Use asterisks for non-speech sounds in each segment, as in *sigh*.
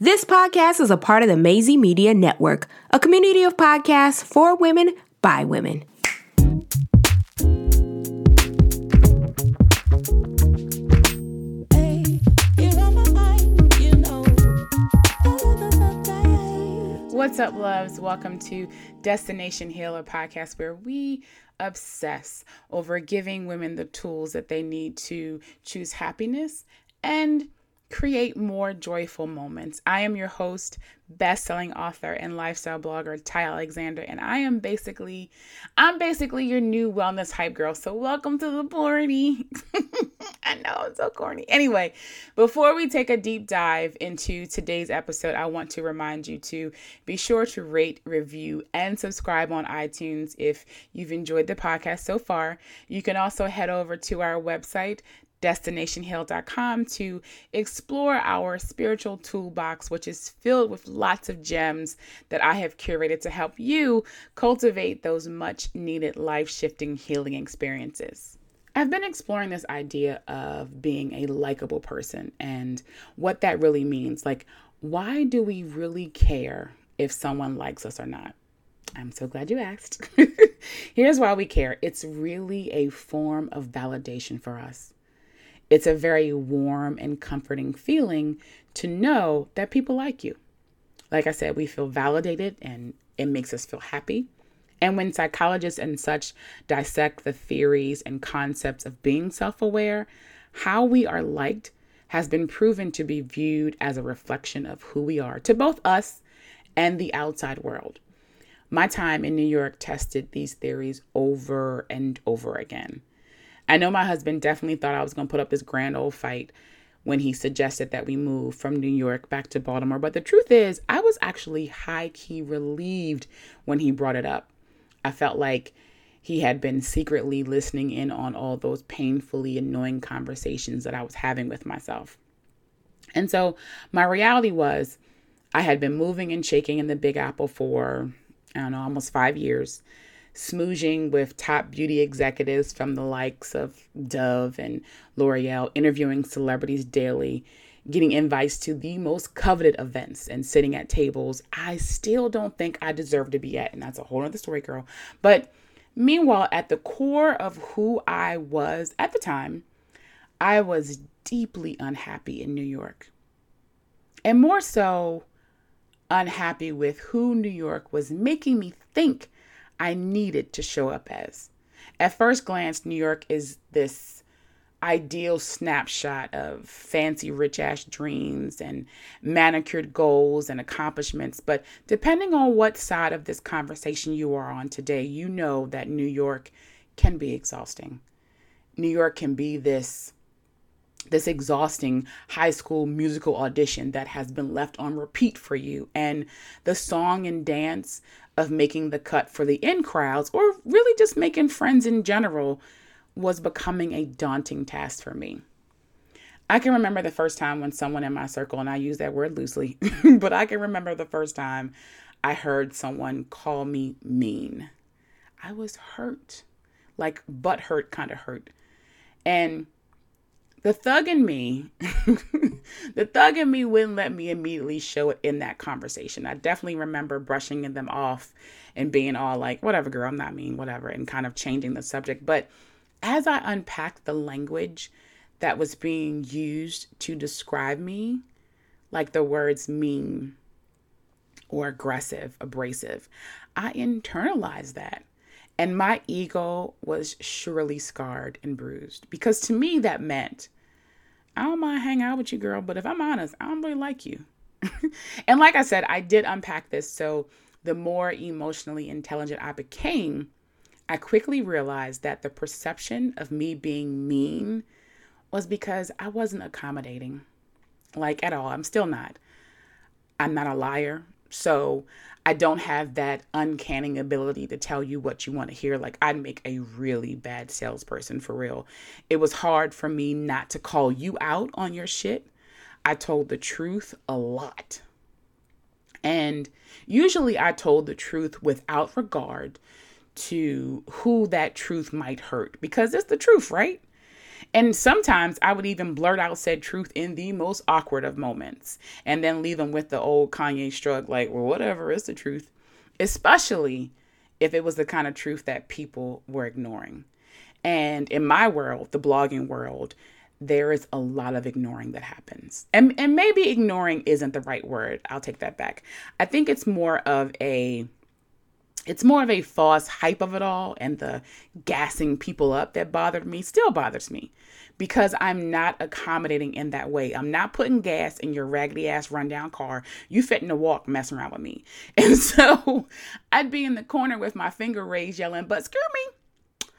This podcast is a part of the Maisie Media Network, a community of podcasts for women by women. What's up, loves? Welcome to Destination Healer podcast, where we obsess over giving women the tools that they need to choose happiness and create more joyful moments. I am your host, best-selling author and lifestyle blogger Ty Alexander, and I am basically I'm basically your new wellness hype girl. So welcome to the party. *laughs* I know it's so corny. Anyway, before we take a deep dive into today's episode, I want to remind you to be sure to rate, review, and subscribe on iTunes if you've enjoyed the podcast so far. You can also head over to our website destinationheal.com to explore our spiritual toolbox, which is filled with lots of gems that I have curated to help you cultivate those much needed life shifting healing experiences. I've been exploring this idea of being a likable person and what that really means. Like, why do we really care if someone likes us or not? I'm so glad you asked. *laughs* Here's why we care it's really a form of validation for us. It's a very warm and comforting feeling to know that people like you. Like I said, we feel validated and it makes us feel happy. And when psychologists and such dissect the theories and concepts of being self aware, how we are liked has been proven to be viewed as a reflection of who we are to both us and the outside world. My time in New York tested these theories over and over again. I know my husband definitely thought I was going to put up this grand old fight when he suggested that we move from New York back to Baltimore. But the truth is, I was actually high key relieved when he brought it up. I felt like he had been secretly listening in on all those painfully annoying conversations that I was having with myself. And so my reality was, I had been moving and shaking in the Big Apple for, I don't know, almost five years smooching with top beauty executives from the likes of Dove and L'Oreal, interviewing celebrities daily, getting invites to the most coveted events and sitting at tables I still don't think I deserve to be at. And that's a whole other story, girl. But meanwhile, at the core of who I was at the time, I was deeply unhappy in New York. And more so, unhappy with who New York was making me think I needed to show up as. At first glance, New York is this ideal snapshot of fancy rich ass dreams and manicured goals and accomplishments. But depending on what side of this conversation you are on today, you know that New York can be exhausting. New York can be this this exhausting high school musical audition that has been left on repeat for you and the song and dance of making the cut for the in crowds or really just making friends in general was becoming a daunting task for me. I can remember the first time when someone in my circle, and I use that word loosely, *laughs* but I can remember the first time I heard someone call me mean. I was hurt, like butt hurt kind of hurt. And the thug in me, *laughs* the thug in me wouldn't let me immediately show it in that conversation. I definitely remember brushing them off and being all like, whatever, girl, I'm not mean, whatever, and kind of changing the subject. But as I unpacked the language that was being used to describe me, like the words mean or aggressive, abrasive, I internalized that. And my ego was surely scarred and bruised because to me that meant I don't mind hanging out with you, girl, but if I'm honest, I don't really like you. *laughs* and like I said, I did unpack this. So the more emotionally intelligent I became, I quickly realized that the perception of me being mean was because I wasn't accommodating, like at all. I'm still not. I'm not a liar. So I don't have that uncanny ability to tell you what you want to hear. Like, I'd make a really bad salesperson for real. It was hard for me not to call you out on your shit. I told the truth a lot. And usually I told the truth without regard to who that truth might hurt because it's the truth, right? And sometimes I would even blurt out said truth in the most awkward of moments and then leave them with the old Kanye shrug, like, well, whatever is the truth, especially if it was the kind of truth that people were ignoring. And in my world, the blogging world, there is a lot of ignoring that happens. And, and maybe ignoring isn't the right word. I'll take that back. I think it's more of a it's more of a false hype of it all and the gassing people up that bothered me still bothers me because I'm not accommodating in that way. I'm not putting gas in your raggedy ass rundown car. You fit in the walk messing around with me. *laughs* And so I'd be in the corner with my finger raised yelling, but screw me.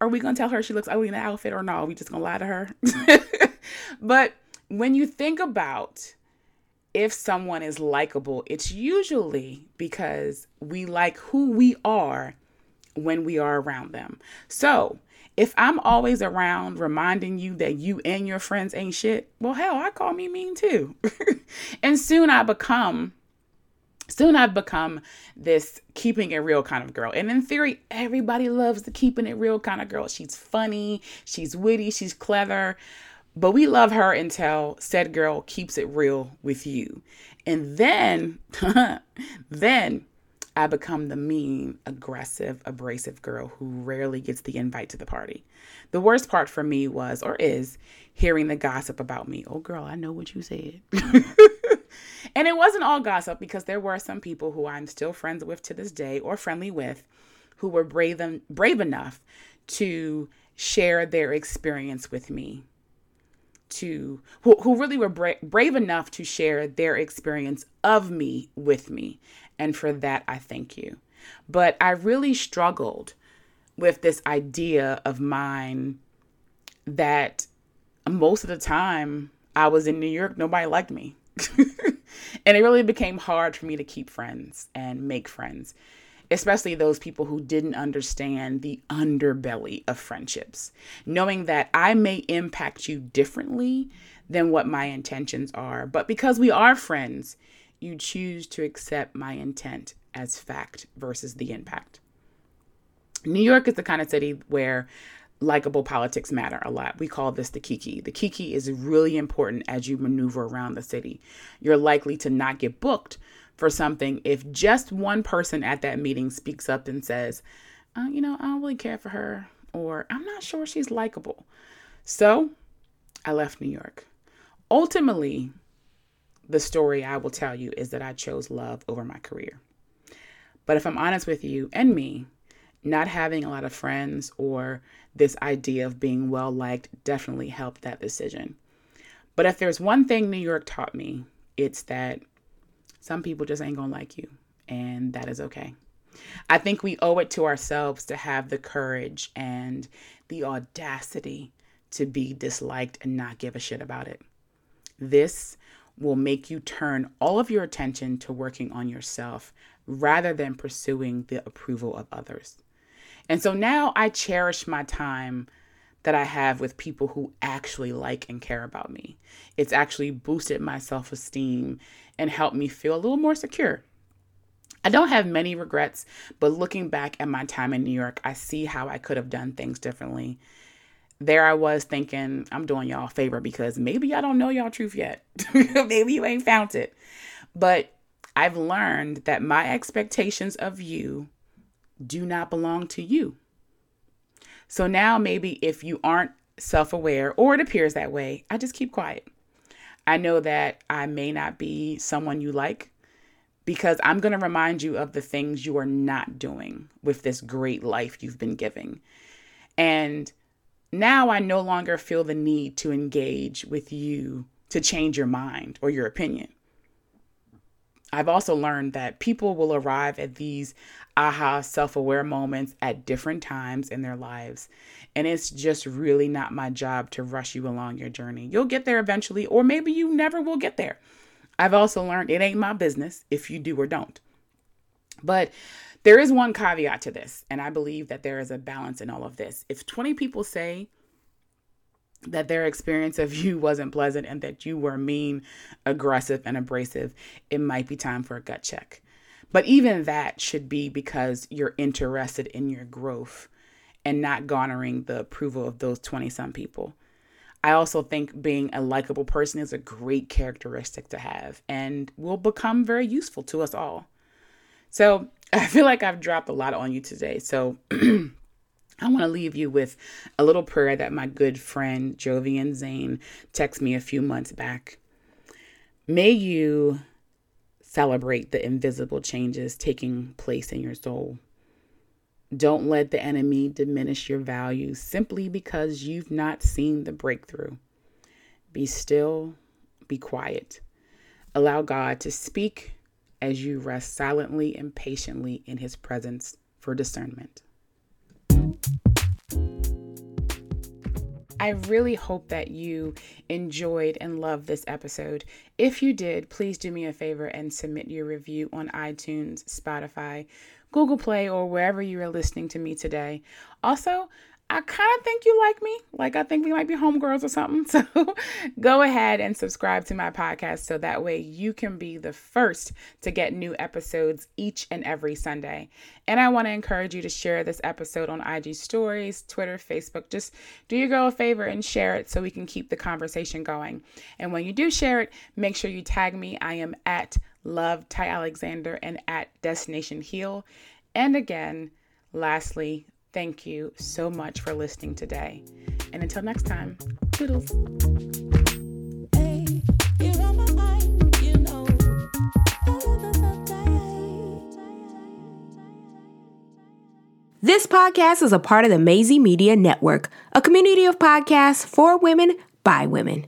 Are we gonna tell her she looks ugly in the outfit or no? Are we just gonna lie to her? *laughs* but when you think about if someone is likable, it's usually because we like who we are when we are around them. So, if I'm always around reminding you that you and your friends ain't shit, well, hell, I call me mean too. *laughs* and soon I become, soon I've become this keeping it real kind of girl. And in theory, everybody loves the keeping it real kind of girl. She's funny, she's witty, she's clever. But we love her until said girl keeps it real with you. And then, *laughs* then I become the mean, aggressive, abrasive girl who rarely gets the invite to the party. The worst part for me was, or is, hearing the gossip about me. Oh, girl, I know what you said. *laughs* and it wasn't all gossip because there were some people who I'm still friends with to this day or friendly with who were brave, brave enough to share their experience with me to who, who really were bra- brave enough to share their experience of me with me. And for that i thank you. But i really struggled with this idea of mine that most of the time i was in new york nobody liked me. *laughs* And it really became hard for me to keep friends and make friends especially those people who didn't understand the underbelly of friendships, knowing that I may impact you differently than what my intentions are. But because we are friends, you choose to accept my intent as fact versus the impact. New York is the kind of city where likable politics matter a lot. We call this the kiki. The kiki is really important as you maneuver around the city. You're likely to not get booked for something if just one person at that meeting speaks up and says, uh, you know, I don't really care for her, or I'm not sure she's likable. So I left New York. Ultimately, the story I will tell you is that I chose love over my career. But if I'm honest with you and me, not having a lot of friends or this idea of being well liked definitely helped that decision. But if there's one thing New York taught me, it's that some people just ain't gonna like you, and that is okay. I think we owe it to ourselves to have the courage and the audacity to be disliked and not give a shit about it. This will make you turn all of your attention to working on yourself rather than pursuing the approval of others. And so now I cherish my time that I have with people who actually like and care about me. It's actually boosted my self esteem and helped me feel a little more secure. I don't have many regrets, but looking back at my time in New York, I see how I could have done things differently. There I was thinking, I'm doing y'all a favor because maybe y'all don't know y'all truth yet. *laughs* maybe you ain't found it. But I've learned that my expectations of you do not belong to you. So now maybe if you aren't self aware or it appears that way, I just keep quiet. I know that I may not be someone you like because I'm going to remind you of the things you are not doing with this great life you've been giving. And now I no longer feel the need to engage with you to change your mind or your opinion. I've also learned that people will arrive at these aha self aware moments at different times in their lives. And it's just really not my job to rush you along your journey. You'll get there eventually, or maybe you never will get there. I've also learned it ain't my business if you do or don't. But there is one caveat to this, and I believe that there is a balance in all of this. If 20 people say that their experience of you *laughs* wasn't pleasant and that you were mean, aggressive, and abrasive, it might be time for a gut check. But even that should be because you're interested in your growth and not garnering the approval of those 20 some people. I also think being a likable person is a great characteristic to have and will become very useful to us all. So *laughs* I feel like I've dropped a lot on you today. So *clears throat* I want to leave you with a little prayer that my good friend Jovian Zane texted me a few months back. May you celebrate the invisible changes taking place in your soul. Don't let the enemy diminish your value simply because you've not seen the breakthrough. Be still, be quiet. Allow God to speak as you rest silently and patiently in his presence for discernment. I really hope that you enjoyed and loved this episode. If you did, please do me a favor and submit your review on iTunes, Spotify, Google Play, or wherever you are listening to me today. Also, I kind of think you like me. Like, I think we might be homegirls or something. *laughs* So go ahead and subscribe to my podcast so that way you can be the first to get new episodes each and every Sunday. And I want to encourage you to share this episode on IG stories, Twitter, Facebook. Just do your girl a favor and share it so we can keep the conversation going. And when you do share it, make sure you tag me. I am at Love Ty Alexander and at Destination Heal. And again, lastly, Thank you so much for listening today. And until next time, toodles. This podcast is a part of the Maisie Media Network, a community of podcasts for women by women.